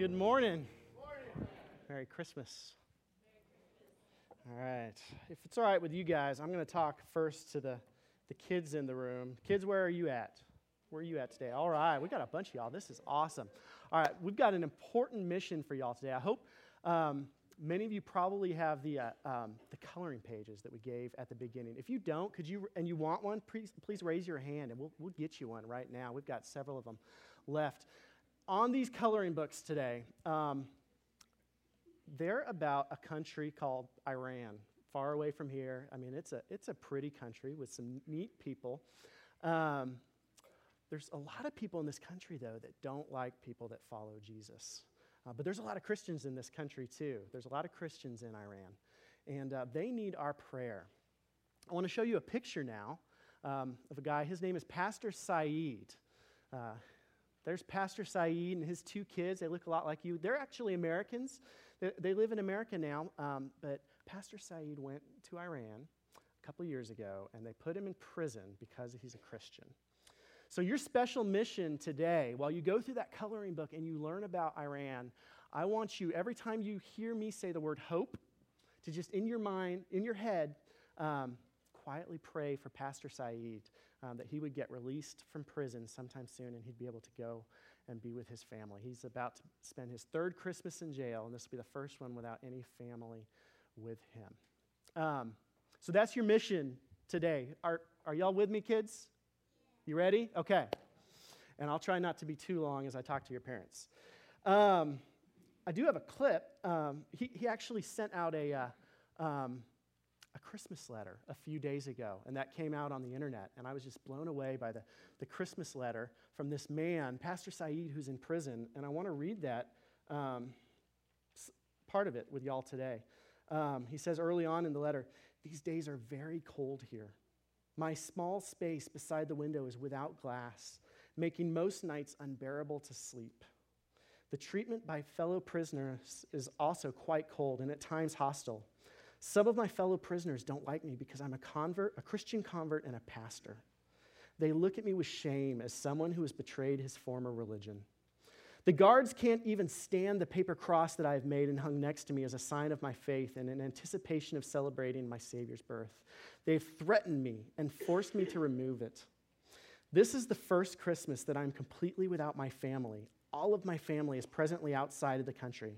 Good morning. Merry Christmas. All right. If it's all right with you guys, I'm going to talk first to the, the kids in the room. Kids, where are you at? Where are you at today? All right. We got a bunch of y'all. This is awesome. All right. We've got an important mission for y'all today. I hope um, many of you probably have the, uh, um, the coloring pages that we gave at the beginning. If you don't, could you, and you want one, please, please raise your hand and we'll, we'll get you one right now. We've got several of them left on these coloring books today, um, they're about a country called Iran, far away from here. I mean, it's a, it's a pretty country with some neat people. Um, there's a lot of people in this country, though, that don't like people that follow Jesus. Uh, but there's a lot of Christians in this country, too. There's a lot of Christians in Iran. And uh, they need our prayer. I want to show you a picture now um, of a guy. His name is Pastor Saeed. Uh, there's Pastor Saeed and his two kids. They look a lot like you. They're actually Americans. They, they live in America now, um, but Pastor Saeed went to Iran a couple years ago and they put him in prison because he's a Christian. So, your special mission today, while you go through that coloring book and you learn about Iran, I want you, every time you hear me say the word hope, to just in your mind, in your head, um, quietly pray for Pastor Saeed um, that he would get released from prison sometime soon and he'd be able to go and be with his family. He's about to spend his third Christmas in jail, and this will be the first one without any family with him. Um, so that's your mission today. Are, are y'all with me, kids? You ready? Okay. And I'll try not to be too long as I talk to your parents. Um, I do have a clip. Um, he, he actually sent out a, uh, um, a Christmas letter a few days ago, and that came out on the internet. And I was just blown away by the, the Christmas letter from this man, Pastor Saeed, who's in prison. And I want to read that um, part of it with y'all today. Um, he says early on in the letter, These days are very cold here. My small space beside the window is without glass, making most nights unbearable to sleep. The treatment by fellow prisoners is also quite cold and at times hostile. Some of my fellow prisoners don't like me because I'm a convert, a Christian convert, and a pastor. They look at me with shame as someone who has betrayed his former religion. The guards can't even stand the paper cross that I have made and hung next to me as a sign of my faith and in anticipation of celebrating my Savior's birth. They've threatened me and forced me to remove it. This is the first Christmas that I'm completely without my family. All of my family is presently outside of the country.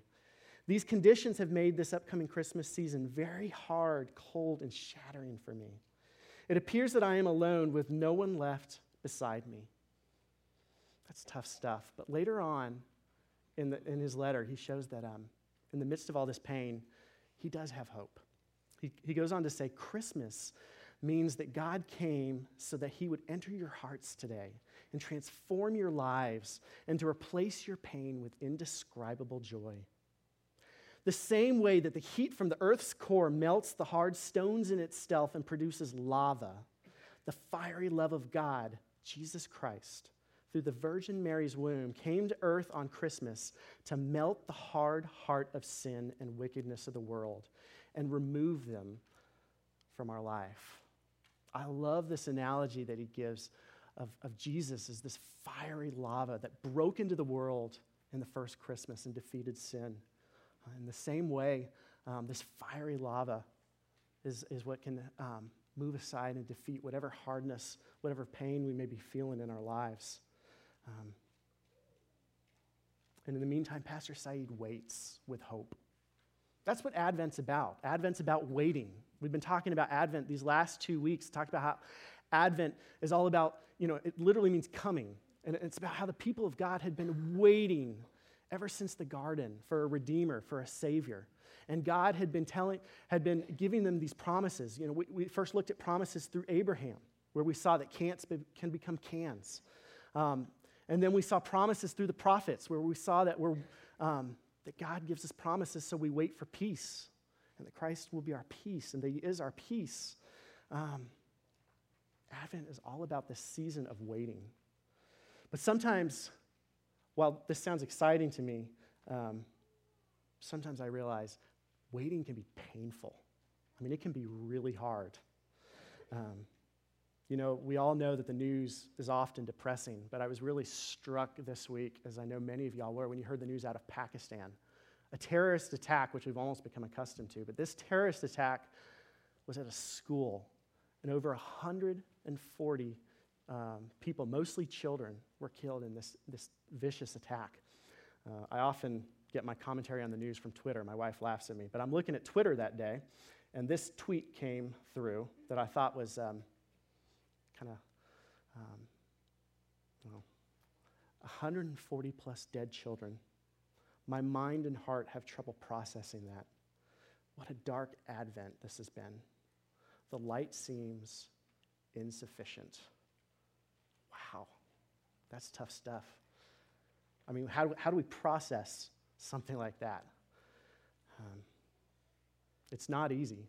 These conditions have made this upcoming Christmas season very hard, cold, and shattering for me. It appears that I am alone with no one left beside me. That's tough stuff. But later on in, the, in his letter, he shows that um, in the midst of all this pain, he does have hope. He, he goes on to say, Christmas means that God came so that he would enter your hearts today and transform your lives and to replace your pain with indescribable joy. The same way that the heat from the earth's core melts the hard stones in its itself and produces lava, the fiery love of God, Jesus Christ, through the Virgin Mary's womb, came to earth on Christmas to melt the hard heart of sin and wickedness of the world and remove them from our life. I love this analogy that he gives of, of Jesus as this fiery lava that broke into the world in the first Christmas and defeated sin. In the same way, um, this fiery lava is, is what can um, move aside and defeat whatever hardness, whatever pain we may be feeling in our lives. Um, and in the meantime, Pastor Saeed waits with hope. That's what Advent's about. Advent's about waiting. We've been talking about Advent these last two weeks, talked about how Advent is all about, you know, it literally means coming. And it's about how the people of God had been waiting ever since the garden for a redeemer, for a savior. And God had been telling, had been giving them these promises. You know, we, we first looked at promises through Abraham, where we saw that can'ts be, can become cans. Um, and then we saw promises through the prophets, where we saw that we're, um, that God gives us promises, so we wait for peace, and that Christ will be our peace, and that He is our peace. Um, Advent is all about this season of waiting. But sometimes while this sounds exciting to me, um, sometimes I realize waiting can be painful. I mean, it can be really hard. Um, You know, we all know that the news is often depressing, but I was really struck this week, as I know many of y'all were, when you heard the news out of Pakistan. A terrorist attack, which we've almost become accustomed to, but this terrorist attack was at a school, and over 140 um, people, mostly children, were killed in this, this vicious attack. Uh, I often get my commentary on the news from Twitter. My wife laughs at me, but I'm looking at Twitter that day, and this tweet came through that I thought was um, kind of, um, well, 140 plus dead children. My mind and heart have trouble processing that. What a dark advent this has been. The light seems insufficient. That's tough stuff. I mean, how, how do we process something like that? Um, it's not easy.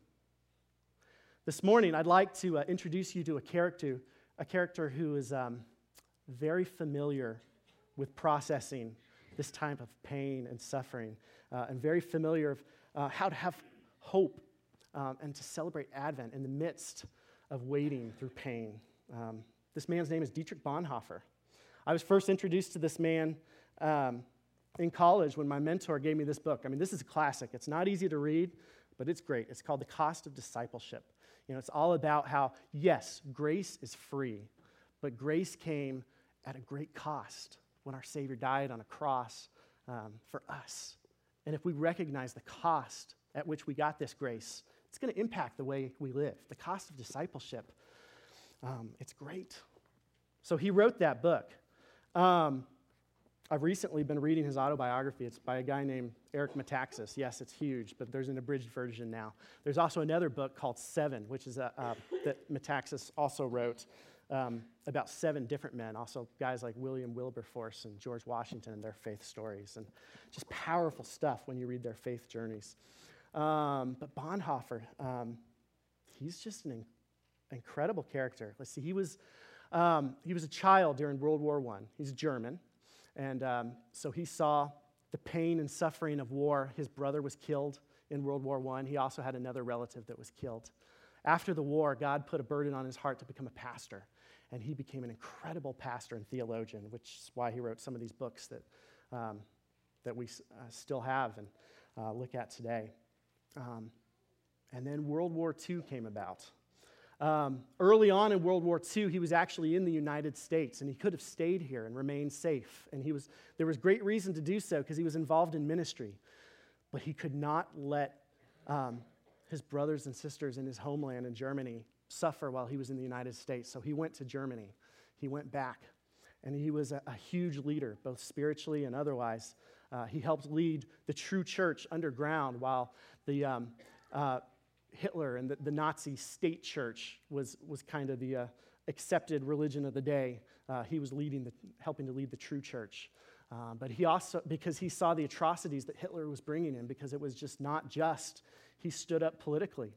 This morning, I'd like to uh, introduce you to a character, a character who is um, very familiar with processing this type of pain and suffering, uh, and very familiar of uh, how to have hope um, and to celebrate Advent in the midst of waiting through pain. Um, this man's name is Dietrich Bonhoeffer. I was first introduced to this man um, in college when my mentor gave me this book. I mean, this is a classic. It's not easy to read, but it's great. It's called The Cost of Discipleship. You know, it's all about how, yes, grace is free, but grace came at a great cost when our Savior died on a cross um, for us. And if we recognize the cost at which we got this grace, it's going to impact the way we live. The cost of discipleship, um, it's great. So he wrote that book. Um, I've recently been reading his autobiography. It's by a guy named Eric Metaxas. Yes, it's huge, but there's an abridged version now. There's also another book called Seven, which is a, uh, that Metaxas also wrote um, about seven different men, also guys like William Wilberforce and George Washington and their faith stories, and just powerful stuff when you read their faith journeys. Um, but Bonhoeffer, um, he's just an in- incredible character. Let's see, he was, um, he was a child during World War I. He's German. And um, so he saw the pain and suffering of war. His brother was killed in World War I. He also had another relative that was killed. After the war, God put a burden on his heart to become a pastor. And he became an incredible pastor and theologian, which is why he wrote some of these books that, um, that we uh, still have and uh, look at today. Um, and then World War II came about. Um, early on in World War II, he was actually in the United States, and he could have stayed here and remained safe. And he was, there was great reason to do so because he was involved in ministry. But he could not let um, his brothers and sisters in his homeland in Germany suffer while he was in the United States. So he went to Germany. He went back, and he was a, a huge leader, both spiritually and otherwise. Uh, he helped lead the true church underground while the um, uh, Hitler and the, the, Nazi state church was, was kind of the uh, accepted religion of the day. Uh, he was leading the, helping to lead the true church. Uh, but he also, because he saw the atrocities that Hitler was bringing in, because it was just not just, he stood up politically.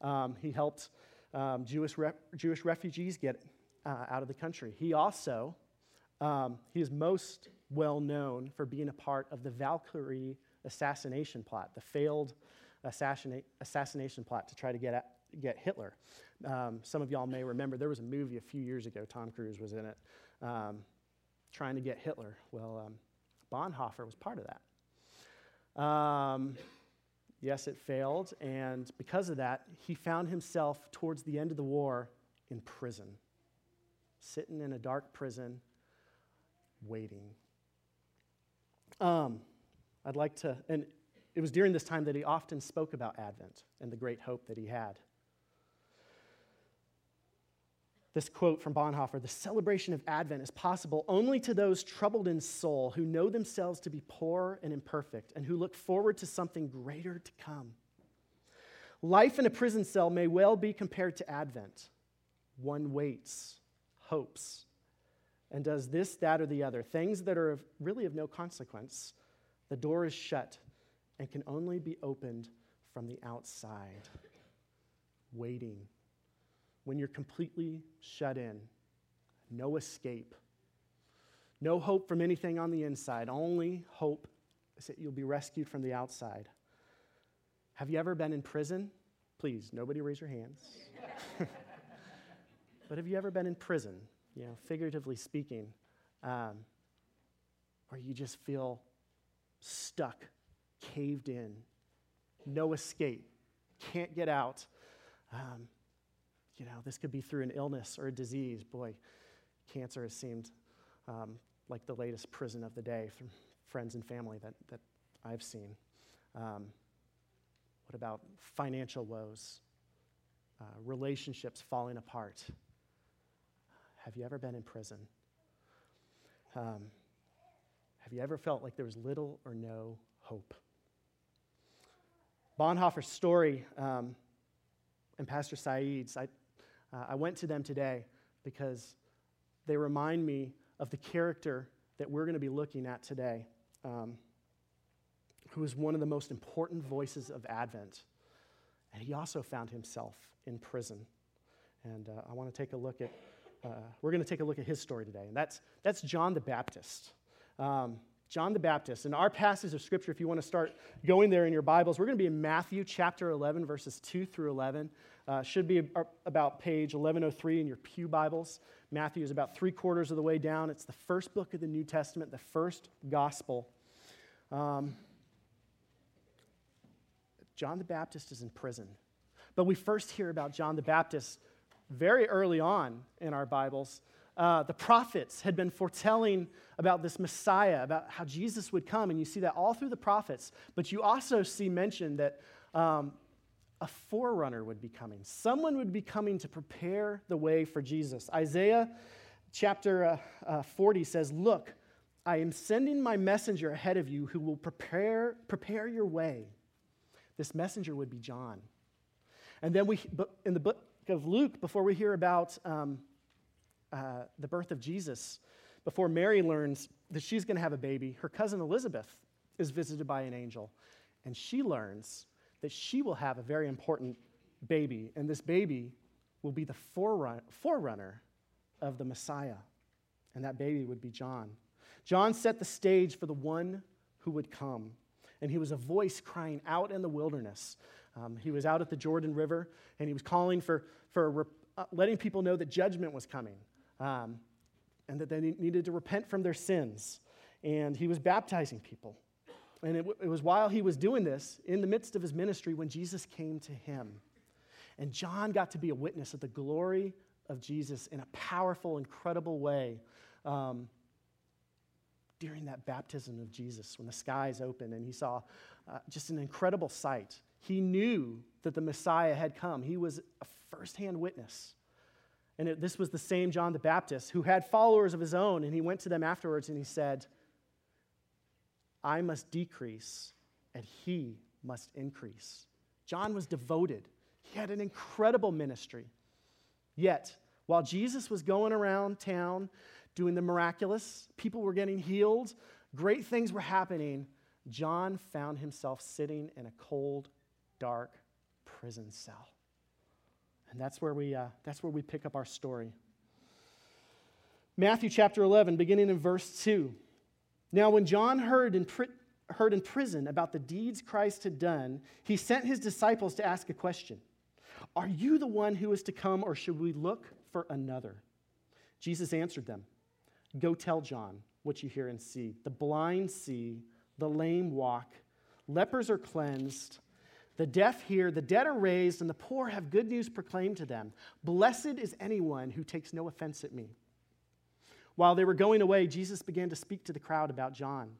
Um, he helped um, Jewish, Jewish refugees get uh, out of the country. He also, um, he is most well known for being a part of the Valkyrie assassination plot, the failed assassinate, assassination plot to try to get, at, get Hitler. Um, some of y'all may remember there was a movie a few years ago, Tom Cruise was in it, um, trying to get Hitler. Well, um, Bonhoeffer was part of that. Um, yes, it failed, and because of that, he found himself towards the end of the war in prison, sitting in a dark prison, waiting. Um, I'd like to, and it was during this time that he often spoke about Advent and the great hope that he had. This quote from Bonhoeffer the celebration of Advent is possible only to those troubled in soul who know themselves to be poor and imperfect and who look forward to something greater to come. Life in a prison cell may well be compared to Advent. One waits, hopes, and does this, that, or the other, things that are of, really of no consequence. The door is shut and can only be opened from the outside. Waiting. When you're completely shut in, no escape, no hope from anything on the inside, only hope is that you'll be rescued from the outside. Have you ever been in prison? Please, nobody raise your hands. but have you ever been in prison, you know, figuratively speaking, um, where you just feel stuck, caved in, no escape, can't get out? Um, you know, this could be through an illness or a disease. Boy, cancer has seemed um, like the latest prison of the day from friends and family that, that I've seen. Um, what about financial woes? Uh, relationships falling apart? Have you ever been in prison? Um, have you ever felt like there was little or no hope? Bonhoeffer's story um, and Pastor Saeed's, I, uh, I went to them today because they remind me of the character that we're going to be looking at today, um, who is one of the most important voices of Advent. And he also found himself in prison. And uh, I want to take a look at, uh, we're going to take a look at his story today. And that's, that's John the Baptist. Um, John the Baptist. In our passage of Scripture, if you want to start going there in your Bibles, we're going to be in Matthew chapter 11, verses 2 through 11. Uh, should be about page 1103 in your Pew Bibles. Matthew is about three quarters of the way down. It's the first book of the New Testament, the first gospel. Um, John the Baptist is in prison. But we first hear about John the Baptist very early on in our Bibles. Uh, the prophets had been foretelling about this Messiah, about how Jesus would come, and you see that all through the prophets. But you also see mentioned that um, a forerunner would be coming. Someone would be coming to prepare the way for Jesus. Isaiah chapter uh, uh, 40 says, Look, I am sending my messenger ahead of you who will prepare, prepare your way. This messenger would be John. And then we, in the book of Luke, before we hear about um, uh, the birth of Jesus, before Mary learns that she's going to have a baby, her cousin Elizabeth is visited by an angel. And she learns that she will have a very important baby. And this baby will be the forerun- forerunner of the Messiah. And that baby would be John. John set the stage for the one who would come. And he was a voice crying out in the wilderness. Um, he was out at the Jordan River and he was calling for, for uh, letting people know that judgment was coming um, and that they needed to repent from their sins. And he was baptizing people. And it, it was while he was doing this, in the midst of his ministry, when Jesus came to him. And John got to be a witness of the glory of Jesus in a powerful, incredible way um, during that baptism of Jesus when the skies opened and he saw uh, just an incredible sight. He knew that the Messiah had come, he was a firsthand witness. And it, this was the same John the Baptist who had followers of his own, and he went to them afterwards and he said, I must decrease and he must increase. John was devoted, he had an incredible ministry. Yet, while Jesus was going around town doing the miraculous, people were getting healed, great things were happening, John found himself sitting in a cold, dark prison cell. And that's where we, uh, that's where we pick up our story. Matthew chapter 11, beginning in verse 2. Now, when John heard in, pri- heard in prison about the deeds Christ had done, he sent his disciples to ask a question Are you the one who is to come, or should we look for another? Jesus answered them Go tell John what you hear and see. The blind see, the lame walk, lepers are cleansed the deaf hear, the dead are raised, and the poor have good news proclaimed to them. Blessed is anyone who takes no offense at me. While they were going away, Jesus began to speak to the crowd about John.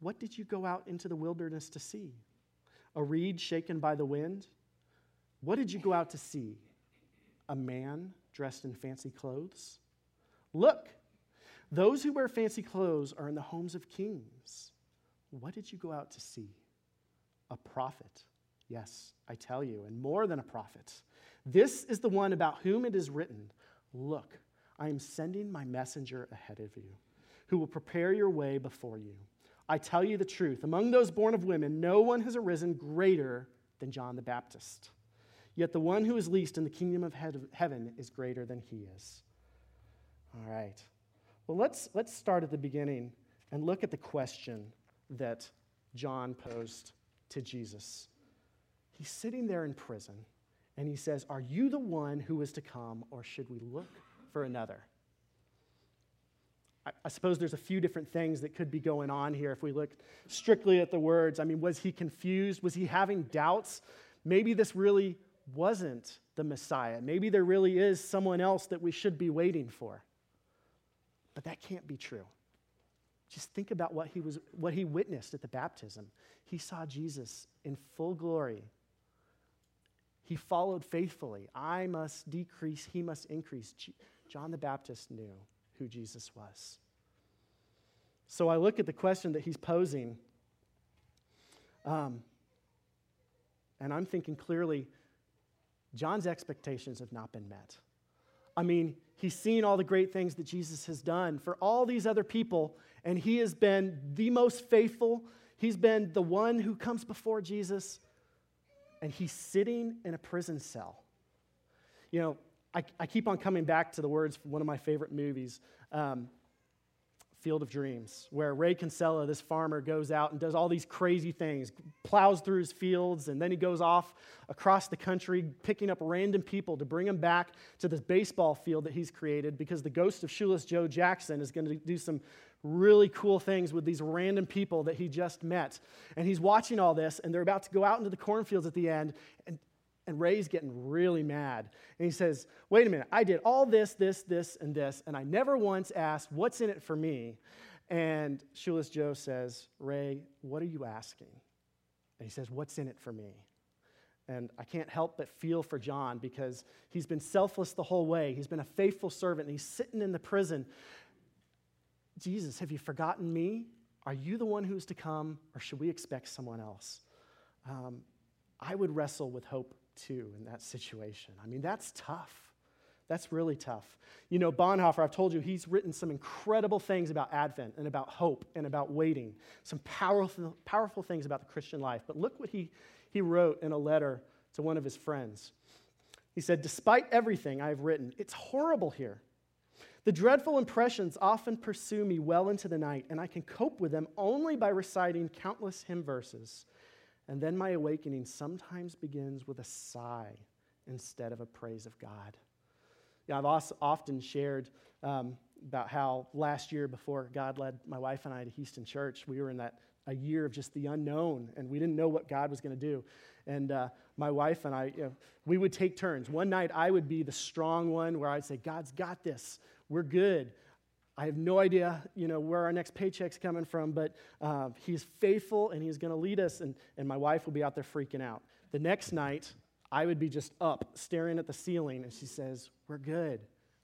What did you go out into the wilderness to see? A reed shaken by the wind? What did you go out to see? A man dressed in fancy clothes? Look, those who wear fancy clothes are in the homes of kings. What did you go out to see? A prophet. Yes, I tell you, and more than a prophet. This is the one about whom it is written Look, I am sending my messenger ahead of you, who will prepare your way before you. I tell you the truth among those born of women, no one has arisen greater than John the Baptist. Yet the one who is least in the kingdom of heaven is greater than he is. All right. Well, let's, let's start at the beginning and look at the question that John posed to Jesus. He's sitting there in prison, And he says, Are you the one who is to come, or should we look for another? I, suppose there's a few different things that could be going on here if we look strictly at the words. I mean, was he confused? Was he having doubts? Maybe this really wasn't the Messiah. Maybe there really is someone else that we should be waiting for. But that can't be true. Just think about what he, was, what he witnessed at the baptism. He saw Jesus in full glory. He followed faithfully. I must decrease, he must increase. John the Baptist knew who Jesus was. So I look at the question that he's posing, um, and I'm thinking clearly John's expectations have not been met. I mean, he's seen all the great things that Jesus has done for all these other people, and he has been the most faithful. He's been the one who comes before Jesus, and he's sitting in a prison cell. You know, I, I keep on coming back to the words from one of my favorite movies. Um, Field of Dreams, where Ray Kinsella, this farmer, goes out and does all these crazy things, plows through his fields, and then he goes off across the country picking up random people to bring them back to this baseball field that he's created because the ghost of Shoeless Joe Jackson is going to do some really cool things with these random people that he just met. And he's watching all this, and they're about to go out into the cornfields at the end, and and Ray's getting really mad. And he says, Wait a minute, I did all this, this, this, and this, and I never once asked, What's in it for me? And Shoeless Joe says, Ray, what are you asking? And he says, What's in it for me? And I can't help but feel for John because he's been selfless the whole way. He's been a faithful servant, and he's sitting in the prison. Jesus, have you forgotten me? Are you the one who's to come, or should we expect someone else? Um, I would wrestle with hope too in that situation. I mean, that's tough. That's really tough. You know, Bonhoeffer, I've told you, he's written some incredible things about Advent and about hope and about waiting, some powerful, powerful things about the Christian life. But look what he, he wrote in a letter to one of his friends. He said, Despite everything I've written, it's horrible here. The dreadful impressions often pursue me well into the night, and I can cope with them only by reciting countless hymn verses and then my awakening sometimes begins with a sigh instead of a praise of God. Yeah, I've also often shared um, about how last year, before God led my wife and I to Houston Church, we were in that a year of just the unknown, and we didn't know what God was going to do. And uh, my wife and I, you know, we would take turns. One night, I would be the strong one, where I'd say, "God's got this. We're good." I have no idea, you know, where our next paycheck's coming from, but uh, he's faithful and he's going to lead us, and, and my wife will be out there freaking out. The next night, I would be just up staring at the ceiling, and she says, We're good.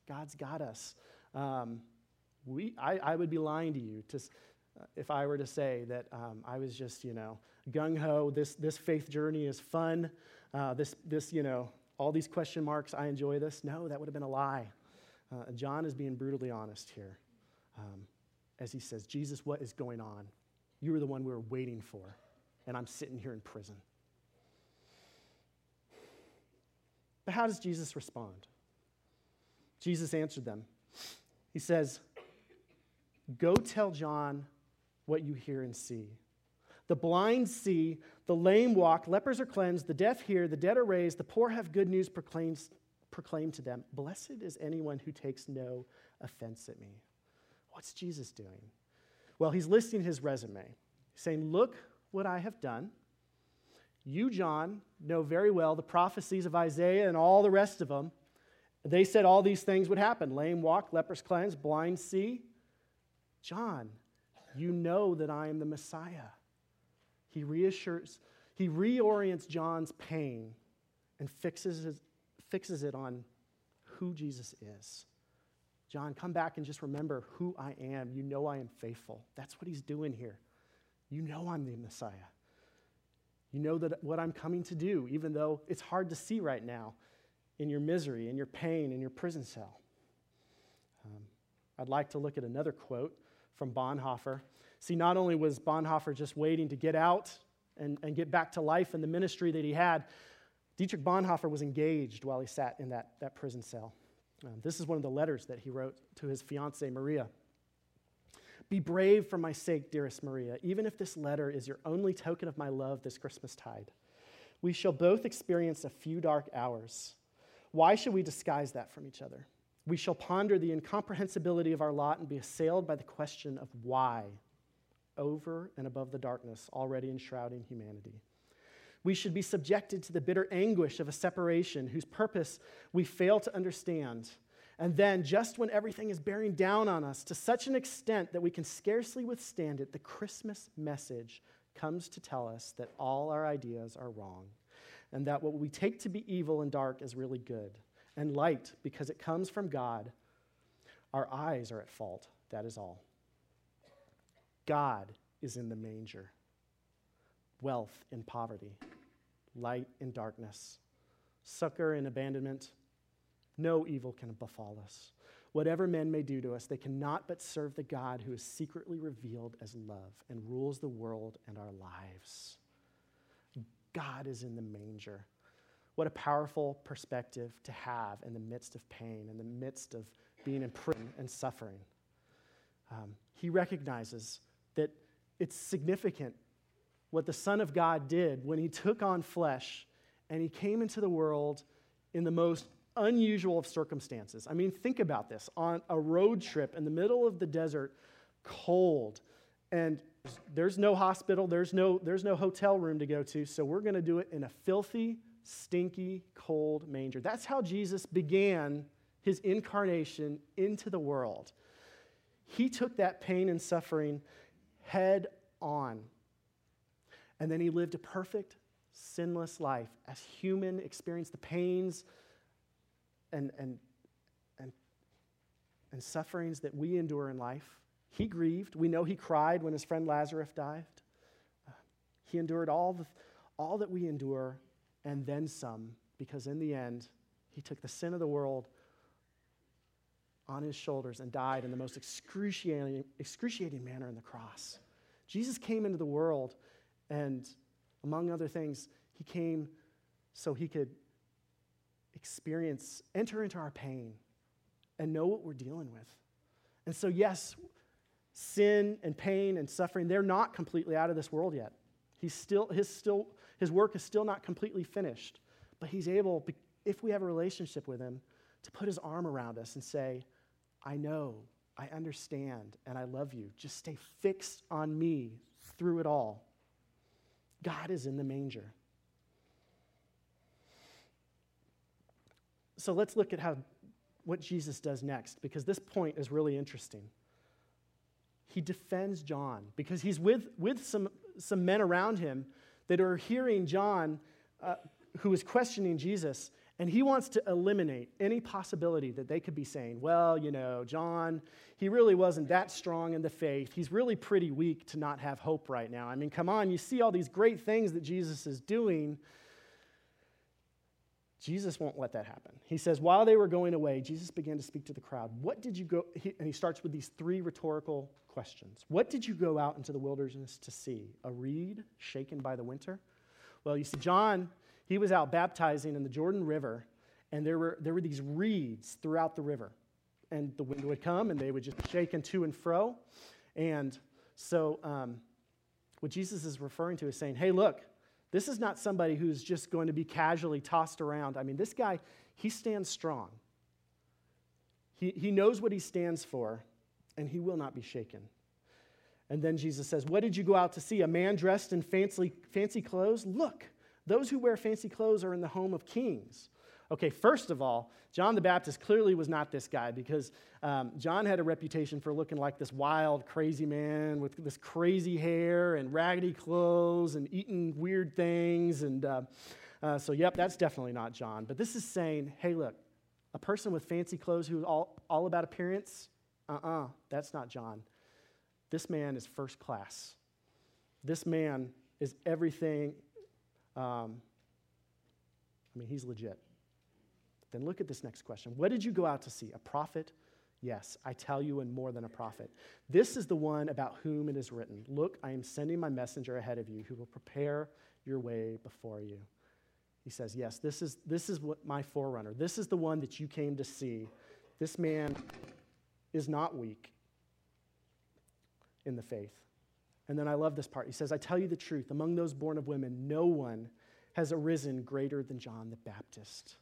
God's got us. Um, we, I, I, would be lying to you to, uh, if I were to say that um, I was just, you know, gung ho, this, this faith journey is fun, uh, this, this, you know, all these question marks, I enjoy this. No, that would have been a lie. Uh, John is being brutally honest here um, as he says, Jesus, what is going on? You were the one we were waiting for, and I'm sitting here in prison. But how does Jesus respond? Jesus answered them. He says, Go tell John what you hear and see. The blind see, the lame walk, lepers are cleansed, the deaf hear, the dead are raised, the poor have good news proclaimed, proclaimed to them. Blessed is anyone who takes no offense at me. What's Jesus doing? Well, he's listing his resume, saying, Look what I have done. You, John, know very well the prophecies of Isaiah and all the rest of them. They said all these things would happen lame walk, lepers cleanse, blind see. John, you know that I am the Messiah. He reassures, he reorients John's pain and fixes, his, fixes it on who Jesus is. John, come back and just remember who I am. You know I am faithful. That's what he's doing here. You know I'm the Messiah. You know that what I'm coming to do, even though it's hard to see right now in your misery, in your pain, in your prison cell. Um, I'd like to look at another quote from Bonhoeffer. See, not only was Bonhoeffer just waiting to get out and, and get back to life in the ministry that he had, Dietrich Bonhoeffer was engaged while he sat in that, that prison cell. Um, this is one of the letters that he wrote to his fiancee, Maria. Be brave for my sake, dearest Maria, even if this letter is your only token of my love this Christmas tide. We shall both experience a few dark hours. Why should we disguise that from each other? We shall ponder the incomprehensibility of our lot and be assailed by the question of why over and above the darkness already enshrouding humanity. We should be subjected to the bitter anguish of a separation whose purpose we fail to understand. And then, just when everything is bearing down on us to such an extent that we can scarcely withstand it, the Christmas message comes to tell us that all our ideas are wrong and that what we take to be evil and dark is really good and light because it comes from God. Our eyes are at fault, that is all. God is in the manger, wealth in poverty, light in darkness, succor in abandonment. No evil can befall us. Whatever men may do to us, they cannot but serve the God who is secretly revealed as love and rules the world and our lives. God is in the manger. What a powerful perspective to have in the midst of pain, in the midst of being in prison and suffering. Um, he recognizes that it's significant what the Son of God did when he took on flesh and he came into the world in the most unusual of circumstances. I mean, think about this on a road trip in the middle of the desert, cold, and there's no hospital, there's no, there's no hotel room to go to, so we're going to do it in a filthy, stinky, cold manger. That's how Jesus began his incarnation into the world. He took that pain and suffering head on. And then he lived a perfect, sinless life as human, experienced the pains and, and, and, and sufferings that we endure in life. He grieved. We know he cried when his friend Lazarus died. Uh, he endured all, the, all that we endure and then some, because in the end, he took the sin of the world on his shoulders and died in the most excruciating, excruciating manner in the cross. Jesus came into the world, and among other things, he came so he could experience, enter into our pain, and know what we're dealing with. And so, yes, sin and pain and suffering, they're not completely out of this world yet. He's still, his, still, his work is still not completely finished, but he's able, if we have a relationship with him, to put his arm around us and say, I know, I understand, and I love you. Just stay fixed on me through it all. God is in the manger. So let's look at how what Jesus does next because this point is really interesting. He defends John because he's with, with some, some men around him that are hearing John, uh, who is questioning Jesus, and he wants to eliminate any possibility that they could be saying, well, you know, John, he really wasn't that strong in the faith. He's really pretty weak to not have hope right now. I mean, come on, you see all these great things that Jesus is doing. Jesus won't let that happen. He says, while they were going away, Jesus began to speak to the crowd. What did you go, he, and he starts with these three rhetorical questions. What did you go out into the wilderness to see? A reed shaken by the winter? Well, you see, John he was out baptizing in the Jordan River, and there were, there were these reeds throughout the river. And the wind would come, and they would just shake and to and fro. And so, um, what Jesus is referring to is saying, hey, look, this is not somebody who's just going to be casually tossed around. I mean, this guy, he stands strong. He, he knows what he stands for, and he will not be shaken. And then Jesus says, What did you go out to see? A man dressed in fancy, fancy clothes? Look, those who wear fancy clothes are in the home of kings. Okay, first of all, John the Baptist clearly was not this guy because um, John had a reputation for looking like this wild, crazy man with this crazy hair and raggedy clothes and eating weird things. And uh, uh, so, yep, that's definitely not John. But this is saying, hey, look, a person with fancy clothes who's all, all about appearance, uh uh-uh, uh, that's not John. This man is first class. This man is everything um, I mean, he's legit. Then look at this next question. What did you go out to see? A prophet? Yes, I tell you, and more than a prophet. This is the one about whom it is written Look, I am sending my messenger ahead of you who will prepare your way before you. He says, Yes, this is, this is what my forerunner. This is the one that you came to see. This man is not weak in the faith. And then I love this part. He says, I tell you the truth, among those born of women, no one has arisen greater than John the Baptist.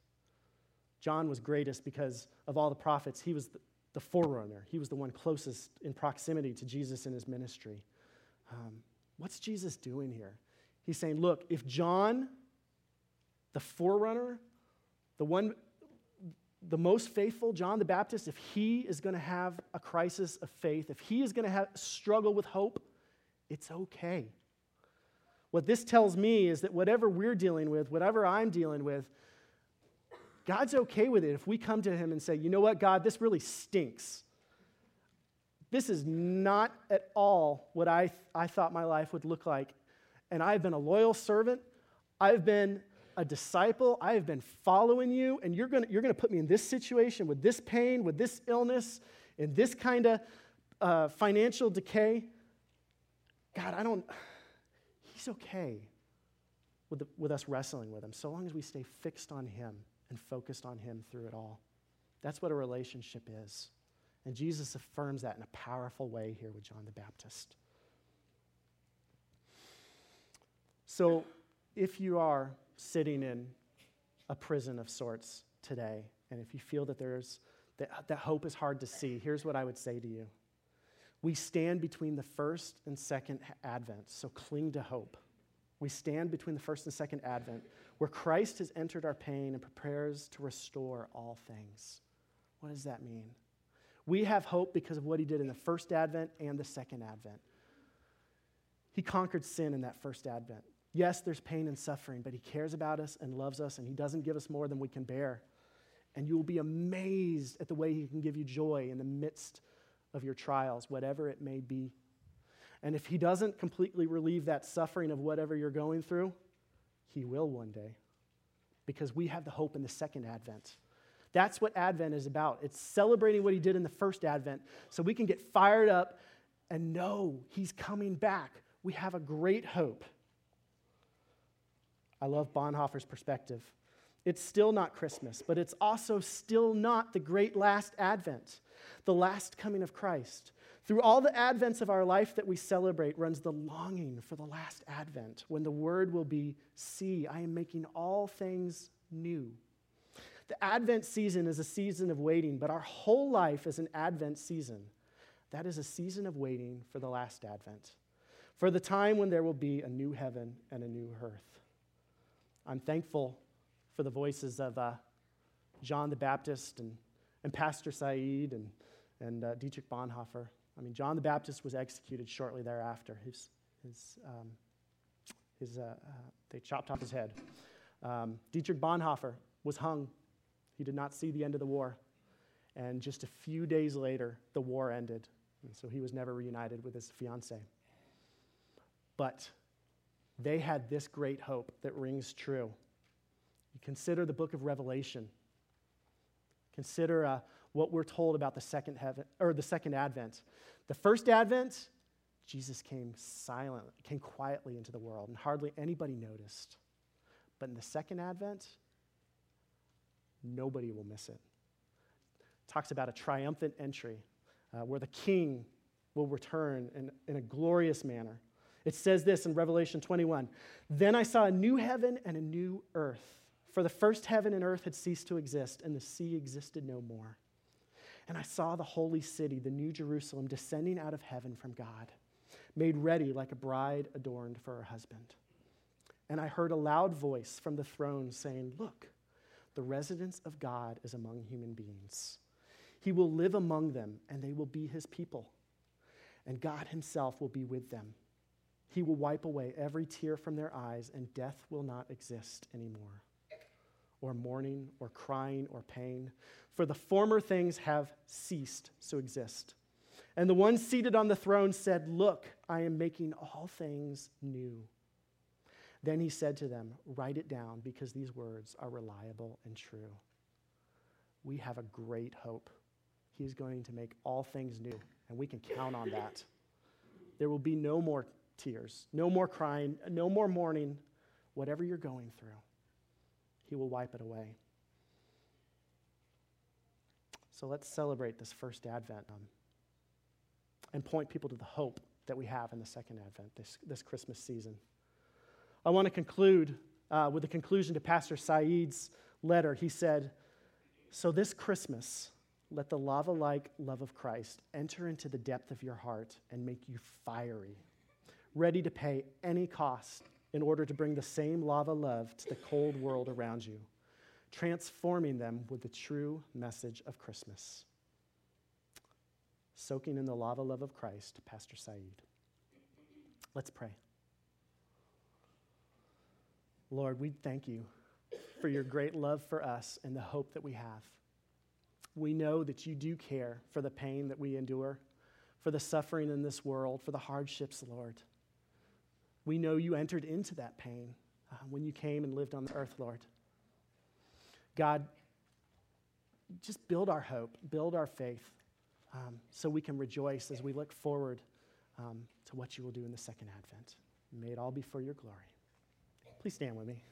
John was greatest because of all the prophets. He was the, forerunner, he was the one closest in proximity to Jesus in his ministry. Um, what's Jesus doing here? He's saying, look, if John, the forerunner, the one, the most faithful, John the Baptist, if he is going to have a crisis of faith, if he is going to struggle with hope, it's okay. What this tells me is that whatever we're dealing with, whatever I'm dealing with, God's okay with it if we come to Him and say, you know what, God, this really stinks. This is not at all what I, th- I thought my life would look like. And I've been a loyal servant. I've been a disciple. I have been following you, and you're going you're gonna put me in this situation with this pain, with this illness, in this kind of uh, financial decay. God, I don't, He's okay with, the, with us wrestling with Him so long as we stay fixed on Him and focused on Him through it all. That's what a relationship is. And Jesus affirms that in a powerful way here with John the Baptist. So, if you are sitting in a prison of sorts today, and if you feel that there's that, that hope is hard to see, here's what I would say to you. We stand between the first and second advent, so cling to hope. We stand between the first and second advent, where Christ has entered our pain and prepares to restore all things. What does that mean? We have hope because of what he did in the first advent and the second advent. He conquered sin in that first advent. Yes, there's pain and suffering, but he cares about us and loves us, and he doesn't give us more than we can bear. And you will be amazed at the way he can give you joy in the midst of your trials, whatever it may be. And if He doesn't completely relieve that suffering of whatever you're going through, He will one day because we have the hope in the second advent. That's what Advent is about. It's celebrating what He did in the first Advent so we can get fired up and know He's coming back. We have a great hope. I love Bonhoeffer's perspective. It's still not Christmas, but it's also still not the great last Advent the last coming of Christ. Through all the advents of our life that we celebrate runs the longing for the last advent when the word will be, See, I am making all things new. The Advent season is a season of waiting, but our whole life is an Advent season. That is a season of waiting for the last Advent, for the time when there will be a new heaven and a new earth. I'm thankful for the voices of uh, John the Baptist and, and Pastor Saeed and and uh, Dietrich Bonhoeffer. I mean, John the Baptist was executed shortly thereafter. His, his, um, his, uh, uh, they chopped off his head. Um, Dietrich Bonhoeffer was hung. He did not see the end of the war. And just a few days later, the war ended. And so he was never reunited with his fiancee. But they had this great hope that rings true. You consider the book of Revelation. Consider uh, what we're told about the second heaven or the second advent. The first advent, Jesus came silently, came quietly into the world, and hardly anybody noticed. But in the second advent, nobody will miss it. it talks about a triumphant entry uh, where the king will return in, in a glorious manner. It says this in Revelation 21 Then I saw a new heaven and a new earth. For the first heaven and earth had ceased to exist, and the sea existed no more. And I saw the holy city, the new Jerusalem, descending out of heaven from God, made ready like a bride adorned for her husband. And I heard a loud voice from the throne saying, Look, the residence of God is among human beings. He will live among them, and they will be his people. And God himself will be with them. He will wipe away every tear from their eyes, and death will not exist anymore or mourning or crying or pain, for the former things have ceased to exist. And the one seated on the throne said, Look, I am making all things new. Then he said to them, Write it down because these words are reliable and true. We have a great hope. He's going to make all things new, and we can count on that. There will be no more tears, no more crying, no more mourning, whatever you're going through. He will wipe it away. So let's celebrate this first Advent um, and point people to the hope that we have in the second Advent, this, this Christmas season. I want to conclude uh, with the conclusion to Pastor Saeed's letter. He said, So this Christmas, let the lava like love of Christ enter into the depth of your heart and make you fiery, ready to pay any cost in order to bring the same lava love to the cold world around you, transforming them with the true message of Christmas. Soaking in the lava love of Christ, Pastor Saeed. Let's pray. Lord, we thank you for your great love for us and the hope that we have. We know that you do care for the pain that we endure, for the suffering in this world, for the hardships, Lord. We know you entered into that pain uh, when you came and lived on the earth, Lord. God, just build our hope, build our faith, um, so we can rejoice as we look forward um, to what you will do in the second advent. May it all be for your glory. Please stand with me.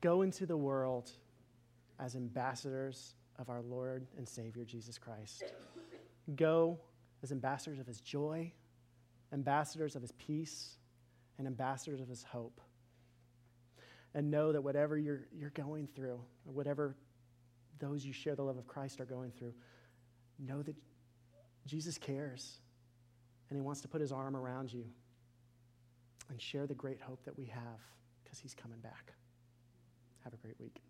Go into the world as ambassadors of our Lord and Savior Jesus Christ. Go as ambassadors of his joy, ambassadors of his peace, and ambassadors of his hope. And know that whatever you're, you're going through, whatever those you share the love of Christ are going through, know that Jesus cares and he wants to put his arm around you and share the great hope that we have because he's coming back. Have a great week.